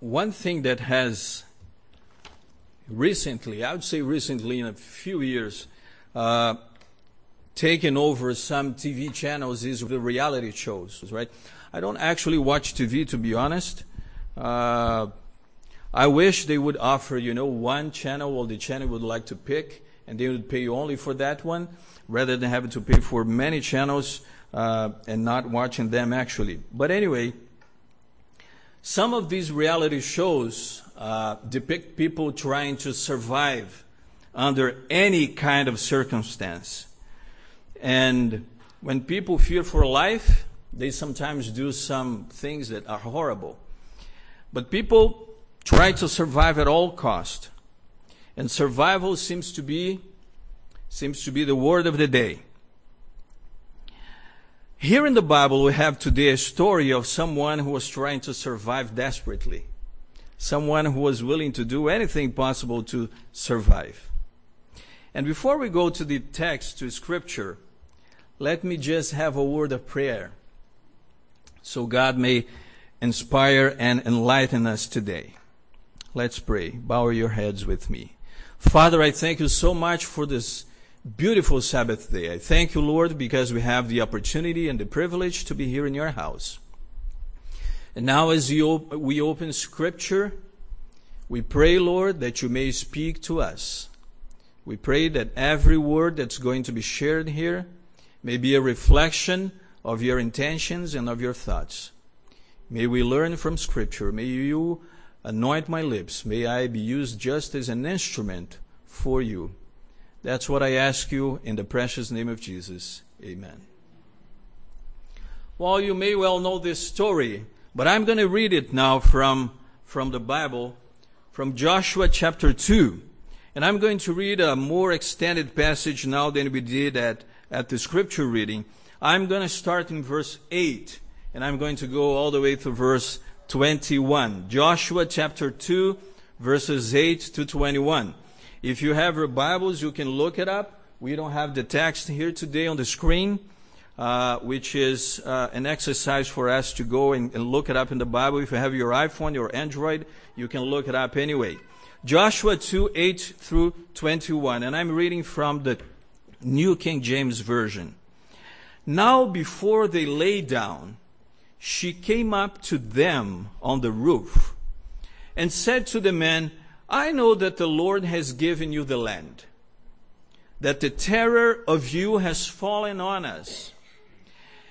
one thing that has recently, I would say recently in a few years, uh, taken over some TV channels is the reality shows, right? I don't actually watch TV, to be honest. Uh, I wish they would offer, you know, one channel or the channel would like to pick, and they would pay you only for that one, rather than having to pay for many channels uh, and not watching them actually. But anyway, some of these reality shows uh, depict people trying to survive under any kind of circumstance. And when people fear for life, they sometimes do some things that are horrible. But people try to survive at all cost. And survival seems to be seems to be the word of the day. Here in the Bible we have today a story of someone who was trying to survive desperately. Someone who was willing to do anything possible to survive. And before we go to the text, to scripture, let me just have a word of prayer so God may inspire and enlighten us today. Let's pray. Bow your heads with me. Father, I thank you so much for this beautiful Sabbath day. I thank you, Lord, because we have the opportunity and the privilege to be here in your house. And now, as we open Scripture, we pray, Lord, that you may speak to us. We pray that every word that's going to be shared here may be a reflection of your intentions and of your thoughts. May we learn from Scripture. May you anoint my lips. May I be used just as an instrument for you. That's what I ask you in the precious name of Jesus. Amen. Well, you may well know this story, but I'm going to read it now from, from the Bible, from Joshua chapter 2. And I'm going to read a more extended passage now than we did at, at the scripture reading. I'm going to start in verse 8, and I'm going to go all the way to verse 21. Joshua chapter 2, verses 8 to 21. If you have your Bibles, you can look it up. We don't have the text here today on the screen, uh, which is uh, an exercise for us to go and, and look it up in the Bible. If you have your iPhone, your Android, you can look it up anyway. Joshua 2, 8 through 21. And I'm reading from the New King James Version. Now before they lay down, she came up to them on the roof and said to the men, I know that the Lord has given you the land, that the terror of you has fallen on us,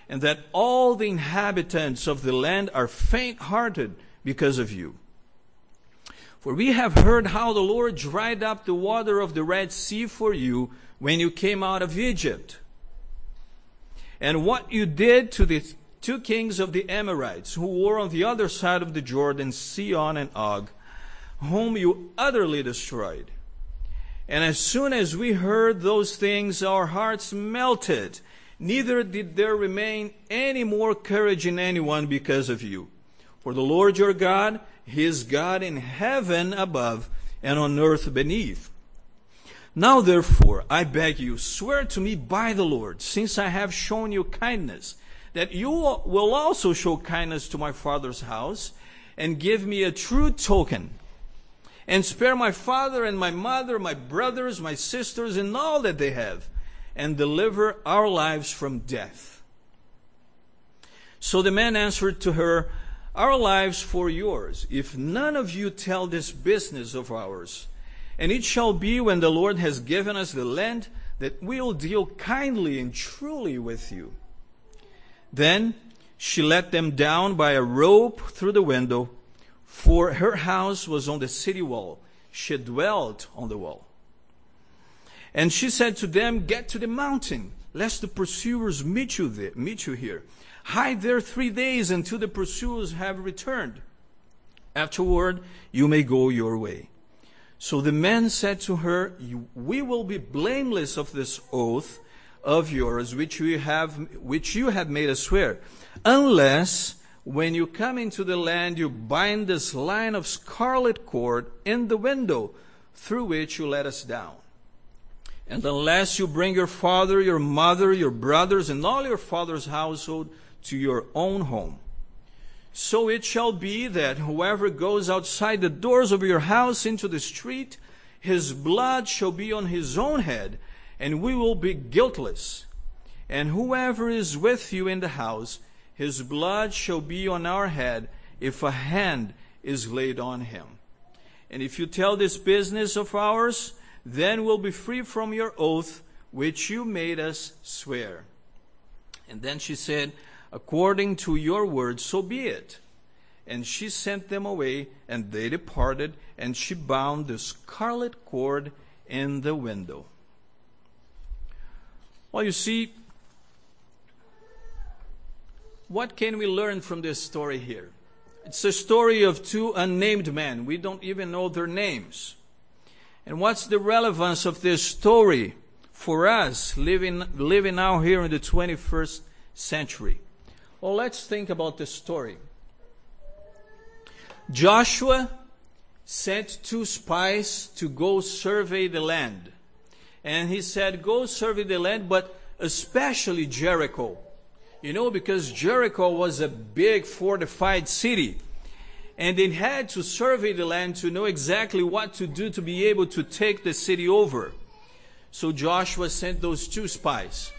and that all the inhabitants of the land are faint hearted because of you. For we have heard how the Lord dried up the water of the Red Sea for you when you came out of Egypt, and what you did to the two kings of the Amorites who were on the other side of the Jordan, Sihon and Og whom you utterly destroyed. And as soon as we heard those things, our hearts melted. Neither did there remain any more courage in anyone because of you. For the Lord your God, He is God in heaven above and on earth beneath. Now therefore, I beg you, swear to me by the Lord, since I have shown you kindness, that you will also show kindness to my father's house, and give me a true token and spare my father and my mother, my brothers, my sisters, and all that they have, and deliver our lives from death. So the man answered to her, Our lives for yours, if none of you tell this business of ours. And it shall be when the Lord has given us the land that we'll deal kindly and truly with you. Then she let them down by a rope through the window for her house was on the city wall. She dwelt on the wall. And she said to them, Get to the mountain, lest the pursuers meet you there, meet you here. Hide there three days until the pursuers have returned. Afterward, you may go your way. So the men said to her, We will be blameless of this oath of yours, which have, which you have made us swear, unless when you come into the land, you bind this line of scarlet cord in the window through which you let us down. And unless you bring your father, your mother, your brothers, and all your father's household to your own home. So it shall be that whoever goes outside the doors of your house into the street, his blood shall be on his own head, and we will be guiltless. And whoever is with you in the house, his blood shall be on our head if a hand is laid on him. And if you tell this business of ours, then we'll be free from your oath which you made us swear. And then she said, According to your word, so be it. And she sent them away, and they departed, and she bound the scarlet cord in the window. Well, you see, what can we learn from this story here? It's a story of two unnamed men. We don't even know their names. And what's the relevance of this story for us living, living now here in the 21st century? Well, let's think about the story. Joshua sent two spies to go survey the land. And he said, Go survey the land, but especially Jericho. You know, because Jericho was a big fortified city. And they had to survey the land to know exactly what to do to be able to take the city over. So Joshua sent those two spies.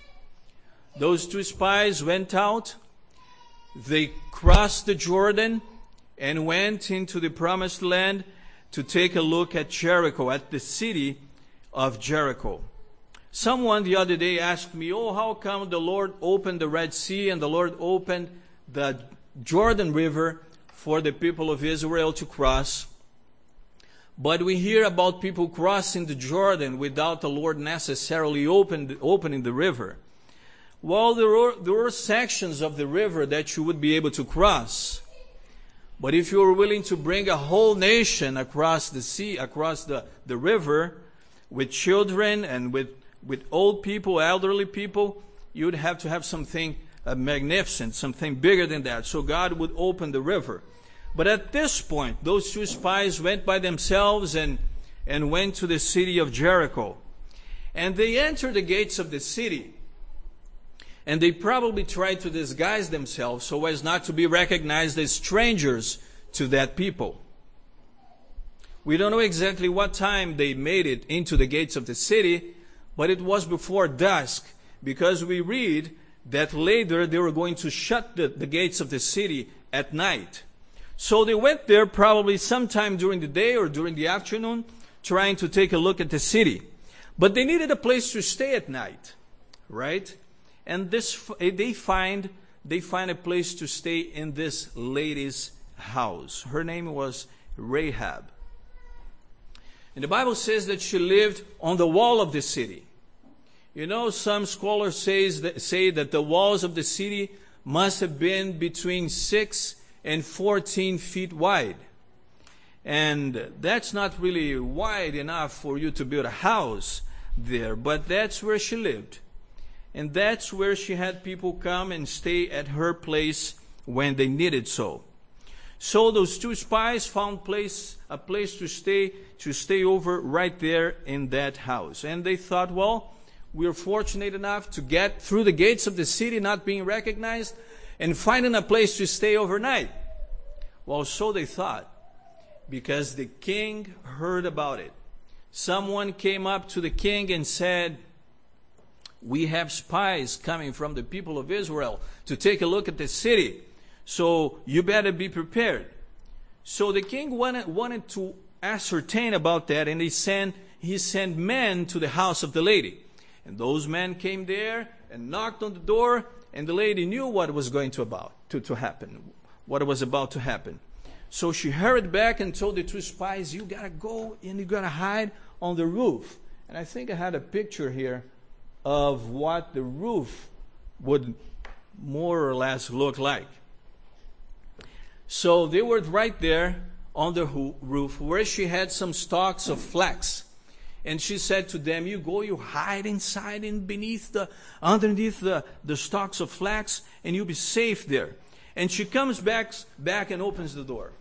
Those two spies went out, they crossed the Jordan, and went into the promised land to take a look at Jericho, at the city of Jericho. Someone the other day asked me, Oh, how come the Lord opened the Red Sea and the Lord opened the Jordan River for the people of Israel to cross? But we hear about people crossing the Jordan without the Lord necessarily opened, opening the river. Well, there were, there were sections of the river that you would be able to cross. But if you were willing to bring a whole nation across the sea, across the, the river, with children and with with old people, elderly people, you'd have to have something uh, magnificent, something bigger than that. So God would open the river. But at this point, those two spies went by themselves and, and went to the city of Jericho. And they entered the gates of the city. And they probably tried to disguise themselves so as not to be recognized as strangers to that people. We don't know exactly what time they made it into the gates of the city, but it was before dusk because we read that later they were going to shut the, the gates of the city at night. So they went there probably sometime during the day or during the afternoon trying to take a look at the city. But they needed a place to stay at night, right? And this, eh, they find, they find a place to stay in this lady's house. Her name was Rahab. And the Bible says that she lived on the wall of the city. You know, some scholars says that, say that the walls of the city must have been between 6 and 14 feet wide. And that's not really wide enough for you to build a house there, but that's where she lived. And that's where she had people come and stay at her place when they needed so. So those two spies found place, a place to stay, to stay over right there in that house. And they thought, well, we are fortunate enough to get through the gates of the city not being recognized and finding a place to stay overnight. Well, so they thought, because the king heard about it. Someone came up to the king and said, We have spies coming from the people of Israel to take a look at the city, so you better be prepared. So the king wanted, wanted to ascertain about that, and he sent, he sent men to the house of the lady. And those men came there and knocked on the door, and the lady knew what was going to about to, to happen, what was about to happen. So she hurried back and told the two spies, You gotta go and you gotta hide on the roof. And I think I had a picture here of what the roof would more or less look like. So they were right there on the roof where she had some stalks of flax. And she said to them, You go, you hide inside and beneath the, underneath the, the stalks of flax, and you'll be safe there. And she comes back, back and opens the door.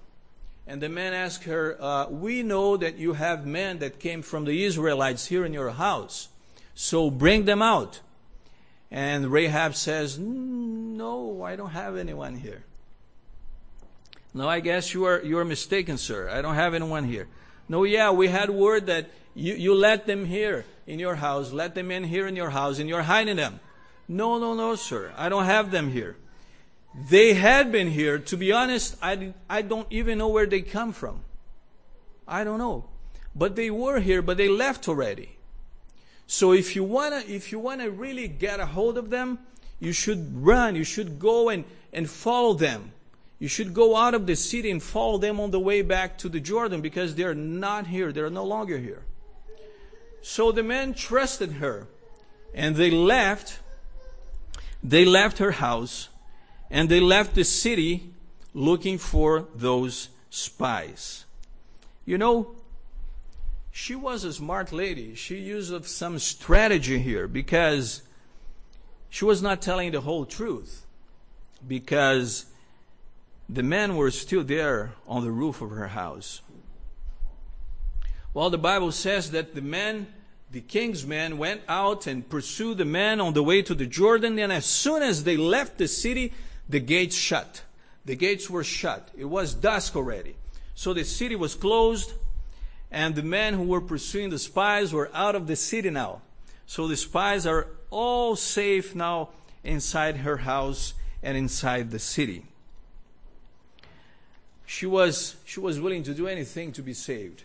And the man asks her, uh, We know that you have men that came from the Israelites here in your house. So bring them out. And Rahab says, No, I don't have anyone here. No, I guess you are, you are mistaken, sir. I don't have anyone here. No, yeah, we had word that you, you let them here in your house, let them in here in your house, and you're hiding them. No, no, no, sir. I don't have them here. They had been here. To be honest, I, I don't even know where they come from. I don't know. But they were here, but they left already. So if you wanna, if you wanna really get a hold of them, you should run. You should go and, and follow them. You should go out of the city and follow them on the way back to the Jordan because they're not here. They're no longer here. So the men trusted her and they left. They left her house and they left the city looking for those spies. You know, she was a smart lady. She used some strategy here because she was not telling the whole truth. Because the men were still there on the roof of her house. Well, the Bible says that the men, the king's men, went out and pursued the men on the way to the Jordan, and as soon as they left the city, the gates shut. The gates were shut. It was dusk already. So the city was closed, and the men who were pursuing the spies were out of the city now. So the spies are all safe now inside her house and inside the city. She was, she was willing to do anything to be saved.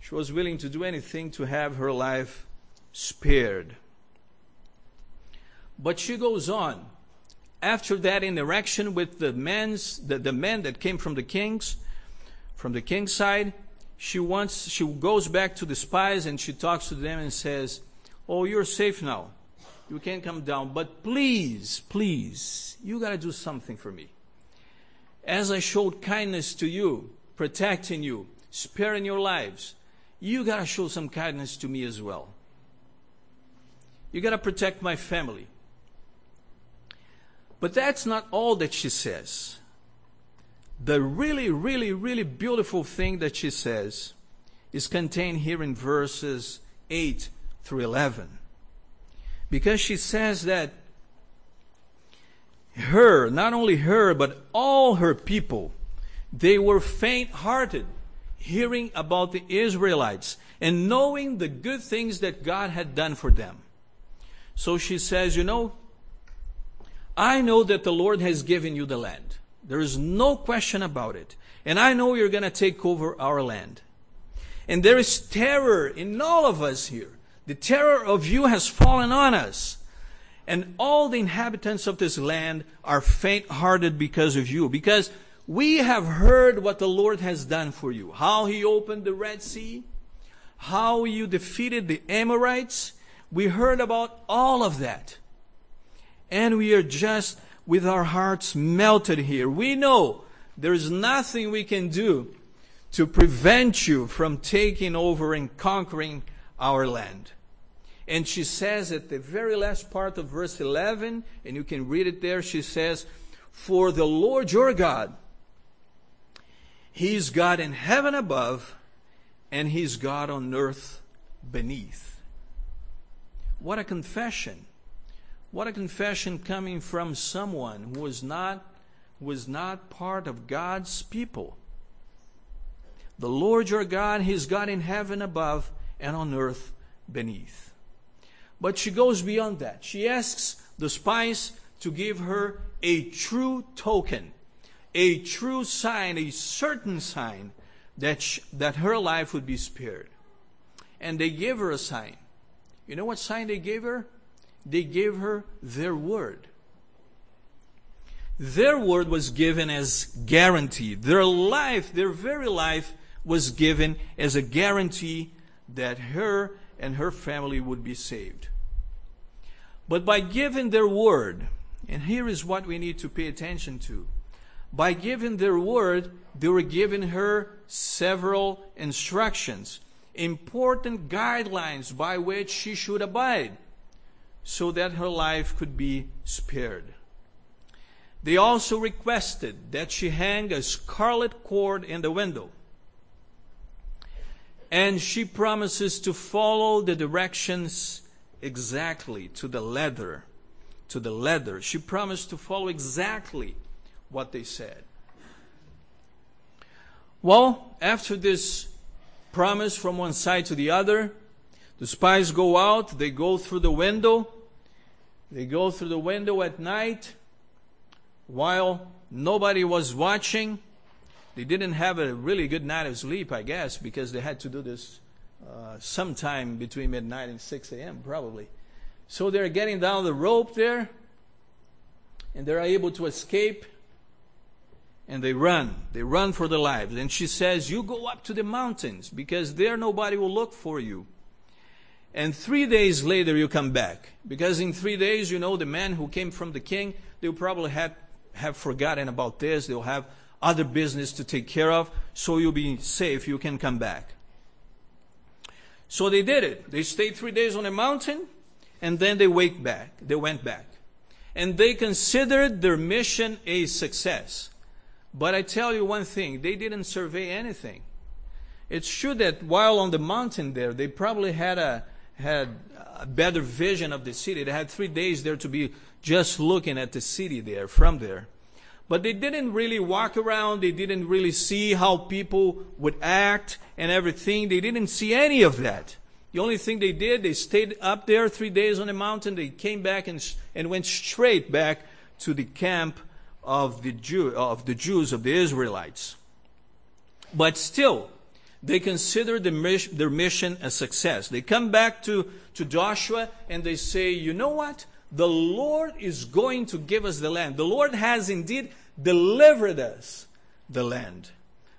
She was willing to do anything to have her life spared. But she goes on after that interaction with the men's, the, the men that came from the kings, from the king's side, she wants, she goes back to the spies and she talks to them and says, Oh, you're safe now. You can come down, but please, please, you gotta do something for me. As I showed kindness to you, protecting you, sparing your lives, you gotta show some kindness to me as well. You gotta protect my family. But that's not all that she says. The really, really, really beautiful thing that she says is contained here in verses 8 through 11. Because she says that her, not only her, but all her people, they were faint hearted hearing about the Israelites and knowing the good things that God had done for them. So she says, You know, I know that the Lord has given you the land. There is no question about it. And I know you're going to take over our land. And there is terror in all of us here. The terror of you has fallen on us. And all the inhabitants of this land are faint hearted because of you. Because we have heard what the Lord has done for you. How He opened the Red Sea. How you defeated the Amorites. We heard about all of that and we are just with our hearts melted here. We know there is nothing we can do to prevent you from taking over and conquering our land. And she says at the very last part of verse 11, and you can read it there, she says, For the Lord your God, He's God in heaven above, and He's God on earth beneath. What a confession. What a confession coming from someone who was not, was not part of God's people. The Lord your God, He's God in heaven above and on earth beneath. But she goes beyond that. She asks the spies to give her a true token, a true sign, a certain sign that, that her life would be spared. And they gave her a sign. You know what sign they gave her? they gave her their word. Their word was given as guarantee. Their life, their very life, was given as a guarantee that her and her family would be saved. But by giving their word, and here is what we need to pay attention to. By giving their word, they were giving her several instructions, important guidelines by which she should abide so that her life could be spared. They also requested that she hang a scarlet cord in the window. And she promises to follow the directions exactly to the letter. To the letter. She promised to follow exactly what they said. Well, after this promise from one side to the other, the spies go out, they go through the window, they go through the window at night while nobody was watching. They didn't have a really good night of sleep, I guess, because they had to do this uh, sometime between midnight and 6 a.m., probably. So they're getting down the rope there, and they're able to escape, and they run. They run for their lives. And she says, You go up to the mountains, because there nobody will look for you. And three days later, you come back. Because in three days, you know, the man who came from the king, they'll probably have, have forgotten about this. They'll have other business to take care of. So you'll be safe. You can come back. So they did it. They stayed three days on a mountain, and then they went back. They went back. And they considered their mission a success. But I tell you one thing, they didn't survey anything. It's true that while on the mountain there, they probably had a, had a better vision of the city. They had three days there to be just looking at the city there, from there. But they didn't really walk around. They didn't really see how people would act and everything. They didn't see any of that. The only thing they did, they stayed up there three days on the mountain. They came back and, and went straight back to the camp of the, Jew, of the Jews, of the Israelites. But still, they consider the their mission a success. They come back to, to Joshua and they say, you know what? The Lord is going to give us the land. The Lord has indeed delivered us the land.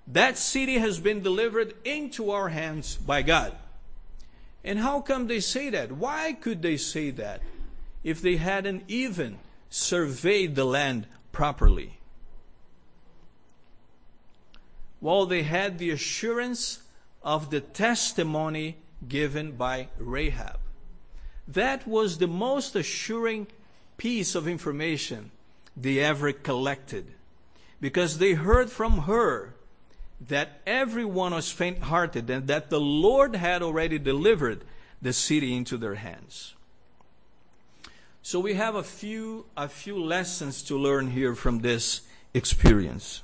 That city has been delivered into our hands by God. And how come they say that? Why could they say that if they hadn't even surveyed the land properly? Well, they had the assurance of the testimony given by Rahab. That was the most assuring piece of information they ever collected because they heard from her that everyone was faint hearted and that the Lord had already delivered the city into their hands. So we have a few, a few lessons to learn here from this experience.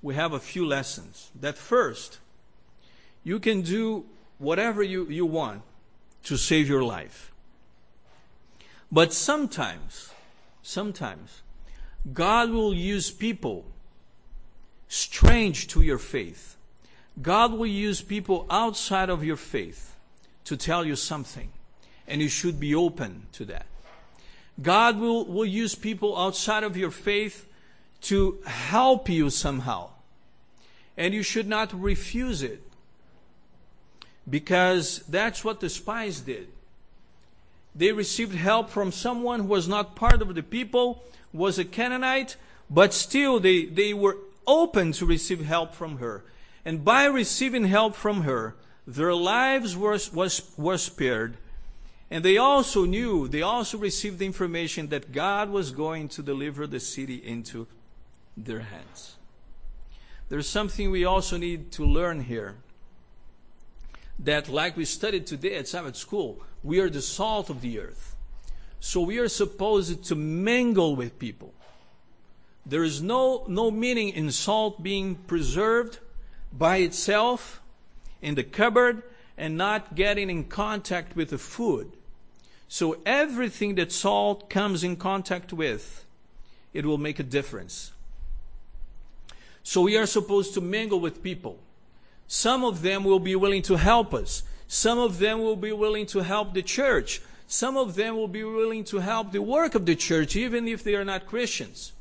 We have a few lessons. That first, you can do whatever you, you want to save your life. But sometimes, sometimes, God will use people strange to your faith. God will use people outside of your faith to tell you something, and you should be open to that. God will, will use people outside of your faith to help you somehow, and you should not refuse it because that's what the spies did. They received help from someone who was not part of the people, was a Canaanite, but still they, they were open to receive help from her. And by receiving help from her, their lives were, was, were spared. And they also knew, they also received the information that God was going to deliver the city into their hands. There's something we also need to learn here that, like we studied today at Sabbath school, we are the salt of the earth. So we are supposed to mingle with people. There is no, no meaning in salt being preserved by itself in the cupboard and not getting in contact with the food. So everything that salt comes in contact with, it will make a difference. So we are supposed to mingle with people. Some of them will be willing to help us. Some of them will be willing to help the church. Some of them will be willing to help the work of the church, even if they are not Christians.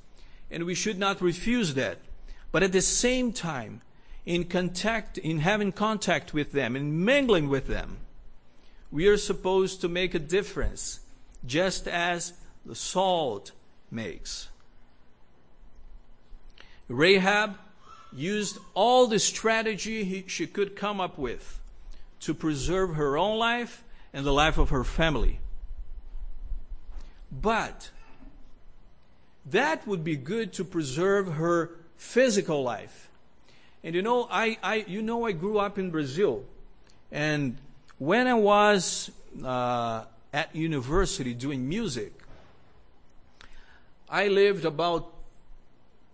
And we should not refuse that. But at the same time, in contact, in having contact with them, in mingling with them, we are supposed to make a difference, just as the salt makes. Rahab used all the strategy he, she could come up with to preserve her own life and the life of her family. But that would be good to preserve her physical life. And you know, I, I you know, I grew up in Brazil, and when I was uh, at university doing music, I lived about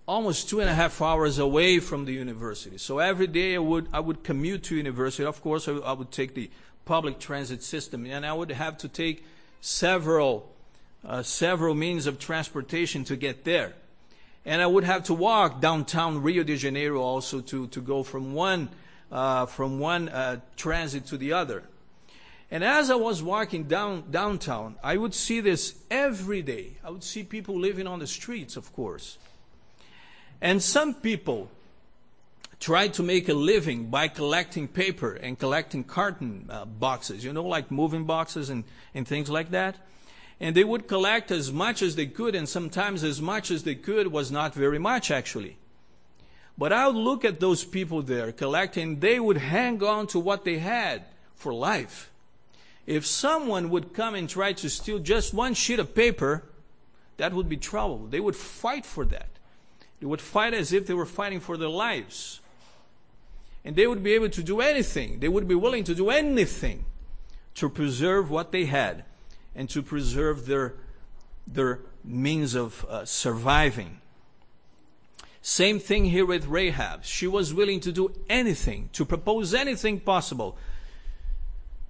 almost two and a half hours away from the university. So every day I would, I would commute to university. Of course, I, I would take the public transit system and I would have to take several, uh, several means of transportation to get there. And I would have to walk downtown Rio de Janeiro also to, to go from one, uh, from one uh, transit to the other. And as I was walking down downtown, I would see this every day. I would see people living on the streets, of course. And some people try to make a living by collecting paper and collecting carton uh, boxes, you know, like moving boxes and, and things like that. And they would collect as much as they could, and sometimes as much as they could was not very much actually. But I would look at those people there collecting, they would hang on to what they had for life. If someone would come and try to steal just one sheet of paper, that would be trouble. They would fight for that. They would fight as if they were fighting for their lives. And they would be able to do anything. They would be willing to do anything to preserve what they had and to preserve their, their means of uh, surviving. Same thing here with Rahab. She was willing to do anything, to propose anything possible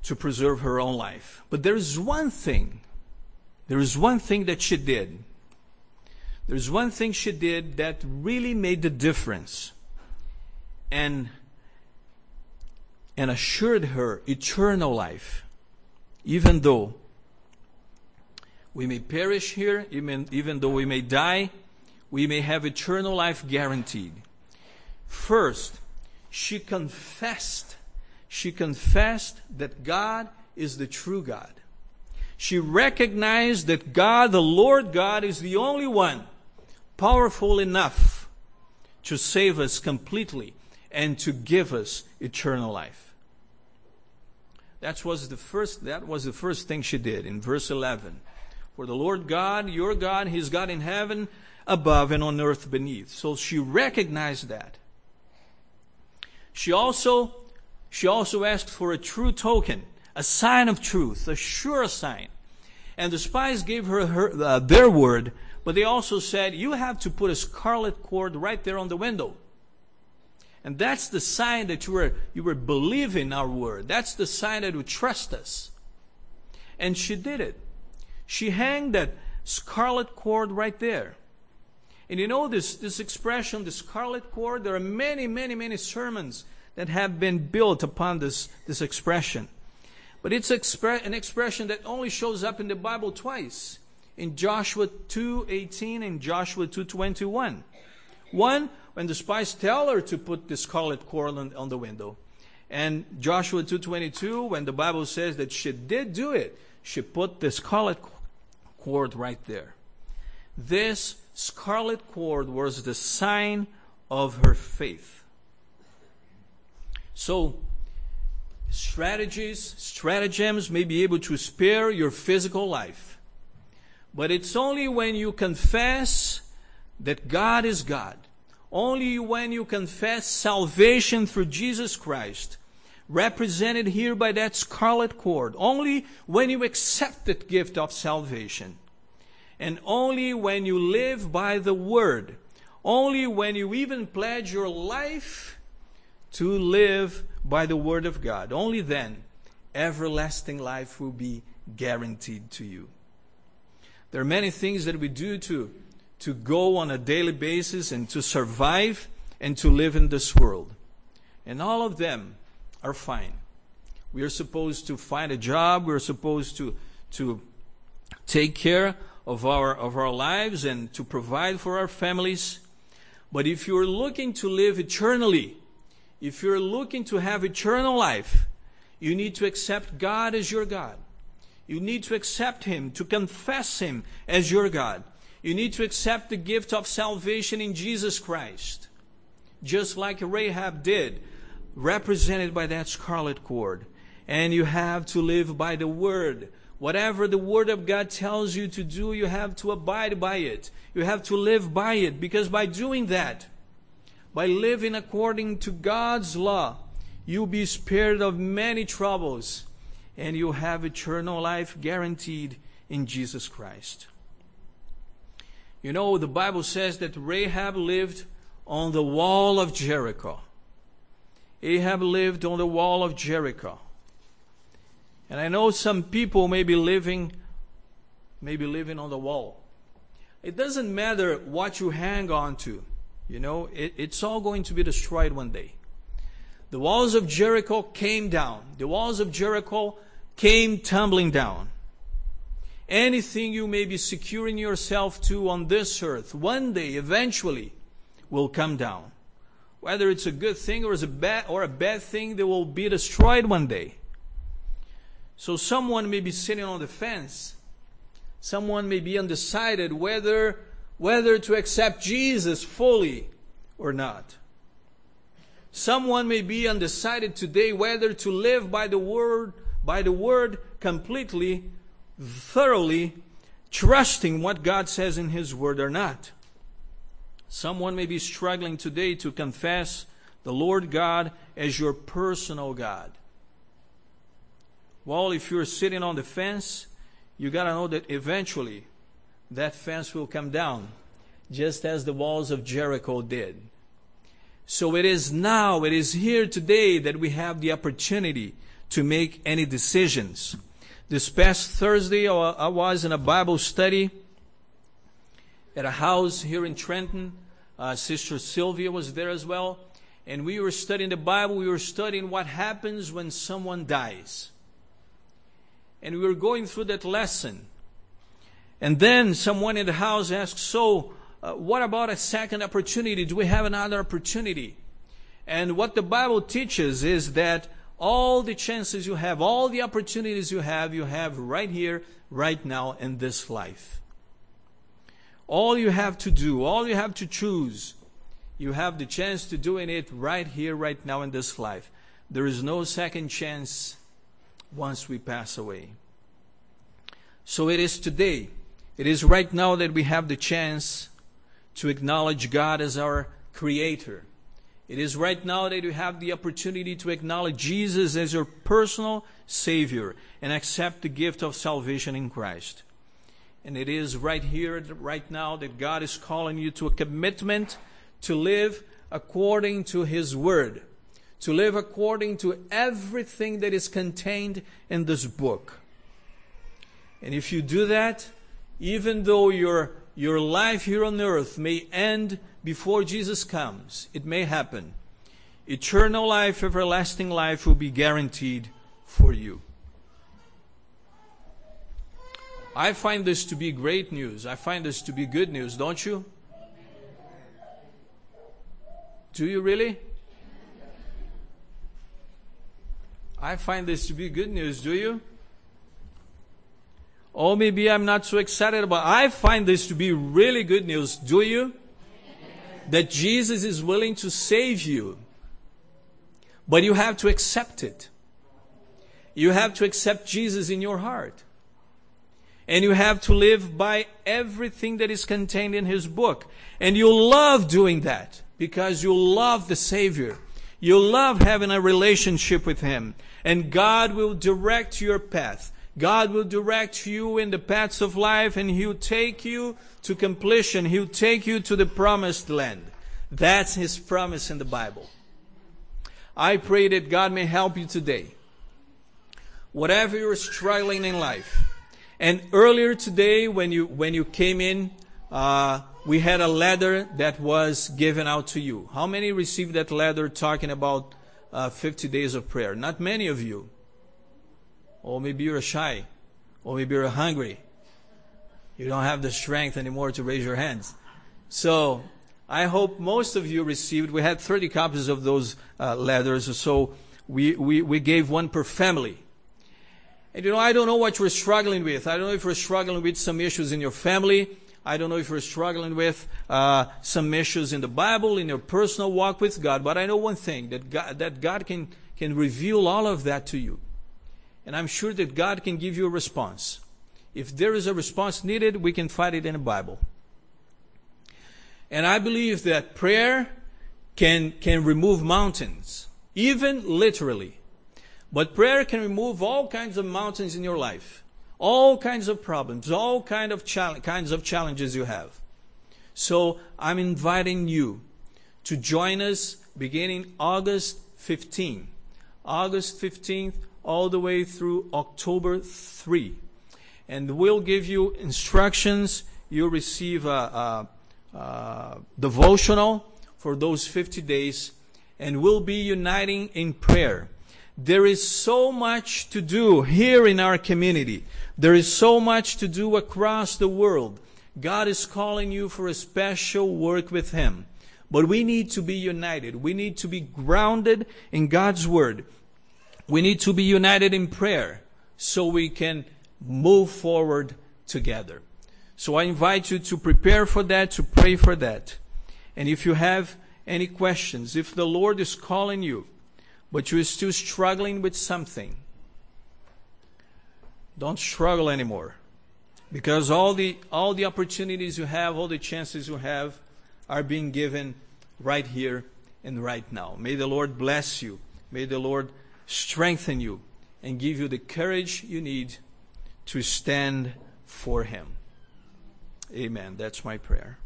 to preserve her own life. But there is one thing, there is one thing that she did there's one thing she did that really made the difference and, and assured her eternal life, even though we may perish here, even, even though we may die, we may have eternal life guaranteed. First, she confessed, she confessed that God is the true God. She recognized that God, the Lord God, is the only one powerful enough to save us completely and to give us eternal life. That was the first, that was the first thing she did in verse 11. For the Lord God, your God, He's God in heaven above and on earth beneath. So she recognized that. She also, she also asked for a true token, a sign of truth, a sure sign. And the spies gave her, her uh, their word but they also said, you have to put a scarlet cord right there on the window. And that's the sign that you were, you were believing our word. That's the sign that you trust us. And she did it. She hung that scarlet cord right there. And you know this, this expression, the scarlet cord, there are many, many, many sermons that have been built upon this, this expression. But it's expre- an expression that only shows up in the Bible twice in Joshua 2:18 and Joshua 2:21. One, when the spies tell her to put the scarlet cord on, on the window. And Joshua 2:22, when the Bible says that she did do it, she put the scarlet cord right there. This scarlet cord was the sign of her faith. So, strategies, stratagems may be able to spare your physical life but it's only when you confess that God is God, only when you confess salvation through Jesus Christ, represented here by that scarlet cord, only when you accept that gift of salvation, and only when you live by the Word, only when you even pledge your life to live by the Word of God, only then everlasting life will be guaranteed to you. There are many things that we do to, to go on a daily basis and to survive and to live in this world. And all of them are fine. We are supposed to find a job. We're supposed to, to take care of our, of our lives and to provide for our families. But if you're looking to live eternally, if you're looking to have eternal life, you need to accept God as your God. You need to accept Him, to confess Him as your God. You need to accept the gift of salvation in Jesus Christ, just like Rahab did, represented by that scarlet cord. And you have to live by the Word. Whatever the Word of God tells you to do, you have to abide by it. You have to live by it, because by doing that, by living according to God's law, you'll be spared of many troubles and you have eternal life guaranteed in Jesus Christ. You know, the Bible says that Rahab lived on the wall of Jericho. Ahab lived on the wall of Jericho. And I know some people may be living maybe living on the wall. It doesn't matter what you hang on to. You know, it, it's all going to be destroyed one day. The walls of Jericho came down. The walls of Jericho came tumbling down. Anything you may be securing yourself to on this earth, one day, eventually, will come down. Whether it's a good thing or, a bad, or a bad thing, they will be destroyed one day. So someone may be sitting on the fence. Someone may be undecided whether, whether to accept Jesus fully or not. Someone may be undecided today whether to live by the word, by the word completely thoroughly trusting what God says in His Word or not. Someone may be struggling today to confess the Lord God as your personal God. Well, if you're sitting on the fence, you got to know that eventually that fence will come down, just as the walls of Jericho did. So it is now, it is here today that we have the opportunity to make any decisions. This past Thursday, I was in a Bible study at a house here in Trenton. Uh, Sister Sylvia was there as well. And we were studying the Bible. We were studying what happens when someone dies. And we were going through that lesson. And then someone in the house asked, So, uh, what about a second opportunity? Do we have another opportunity? And what the Bible teaches is that all the chances you have, all the opportunities you have, you have right here, right now in this life. All you have to do, all you have to choose, you have the chance to doing it right here, right now in this life. There is no second chance once we pass away. So it is today. It is right now that we have the chance to acknowledge God as our creator it is right now that you have the opportunity to acknowledge Jesus as your personal Savior and accept the gift of salvation in Christ. And it is right here, right now, that God is calling you to a commitment to live according to His Word, to live according to everything that is contained in this book. And if you do that, even though your, your life here on earth may end before Jesus comes, it may happen. Eternal life, everlasting life will be guaranteed for you. I find this to be great news. I find this to be good news, don't you? Do you really? I find this to be good news, do you? Or maybe I'm not so excited about I find this to be really good news, do you? that Jesus is willing to save you. But you have to accept it. You have to accept Jesus in your heart. And you have to live by everything that is contained in His book. And you'll love doing that because you love the Savior. You love having a relationship with Him. And God will direct your path. God will direct you in the paths of life and He'll take you to completion. He'll take you to the promised land. That's His promise in the Bible. I pray that God may help you today. Whatever you're struggling in life. And earlier today, when you, when you came in, uh, we had a letter that was given out to you. How many received that letter talking about uh, 50 days of prayer? Not many of you. Or maybe you're shy. Or maybe you're hungry. You don't have the strength anymore to raise your hands. So, I hope most of you received. We had 30 copies of those uh, letters, so we, we, we gave one per family. And you know, I don't know what you're struggling with. I don't know if you're struggling with some issues in your family. I don't know if you're struggling with uh, some issues in the Bible, in your personal walk with God. But I know one thing that God, that God can, can reveal all of that to you. And I'm sure that God can give you a response. If there is a response needed, we can find it in the Bible. And I believe that prayer can, can remove mountains, even literally. But prayer can remove all kinds of mountains in your life, all kinds of problems, all kind of chal- kinds of challenges you have. So I'm inviting you to join us beginning August 15. August 15th all the way through October 3. And we'll give you instructions. You'll receive a, a, a devotional for those 50 days. And we'll be uniting in prayer. There is so much to do here in our community. There is so much to do across the world. God is calling you for a special work with Him. But we need to be united. We need to be grounded in God's Word. We need to be united in prayer so we can move forward together. So I invite you to prepare for that, to pray for that. And if you have any questions, if the Lord is calling you, but you're still struggling with something, don't struggle anymore. Because all the, all the opportunities you have, all the chances you have are being given right here and right now. May the Lord bless you. May the Lord strengthen you and give you the courage you need to stand for Him. Amen. That's my prayer.